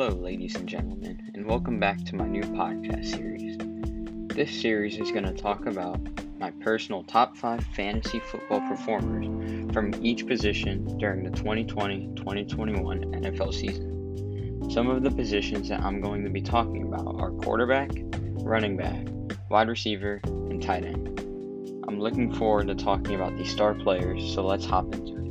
Hello, ladies and gentlemen, and welcome back to my new podcast series. This series is going to talk about my personal top 5 fantasy football performers from each position during the 2020 2021 NFL season. Some of the positions that I'm going to be talking about are quarterback, running back, wide receiver, and tight end. I'm looking forward to talking about these star players, so let's hop into it.